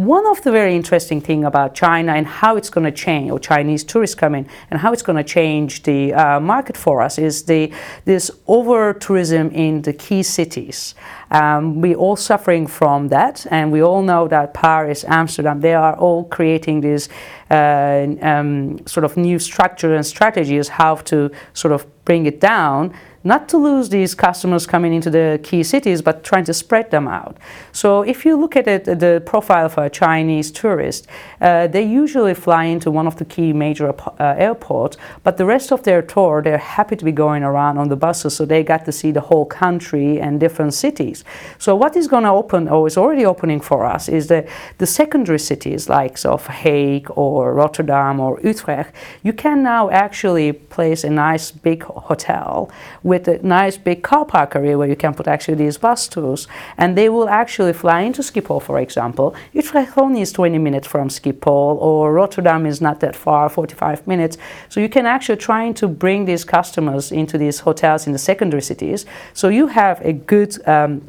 One of the very interesting thing about China and how it's going to change, or Chinese tourists coming, and how it's going to change the uh, market for us is the this over tourism in the key cities. Um, we all suffering from that, and we all know that Paris, Amsterdam, they are all creating these uh, um, sort of new structure and strategies how to sort of bring it down not to lose these customers coming into the key cities, but trying to spread them out. So if you look at it, the profile for a Chinese tourist, uh, they usually fly into one of the key major uh, airports, but the rest of their tour, they're happy to be going around on the buses, so they got to see the whole country and different cities. So what is going to open, or is already opening for us, is the, the secondary cities like of Hague or Rotterdam or Utrecht. You can now actually place a nice big hotel with a nice big car park area where you can put actually these bus tours. And they will actually fly into Schiphol, for example. Utrecht only is 20 minutes from Schiphol, or Rotterdam is not that far, 45 minutes. So you can actually try to bring these customers into these hotels in the secondary cities. So you have a good um,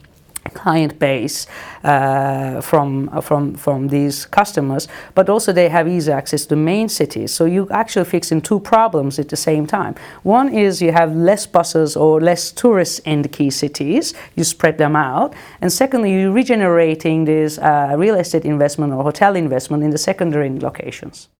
client base uh, from, from, from these customers, but also they have easy access to main cities. So you actually fixing two problems at the same time. One is you have less buses or less tourists in the key cities, you spread them out. And secondly, you're regenerating this uh, real estate investment or hotel investment in the secondary locations.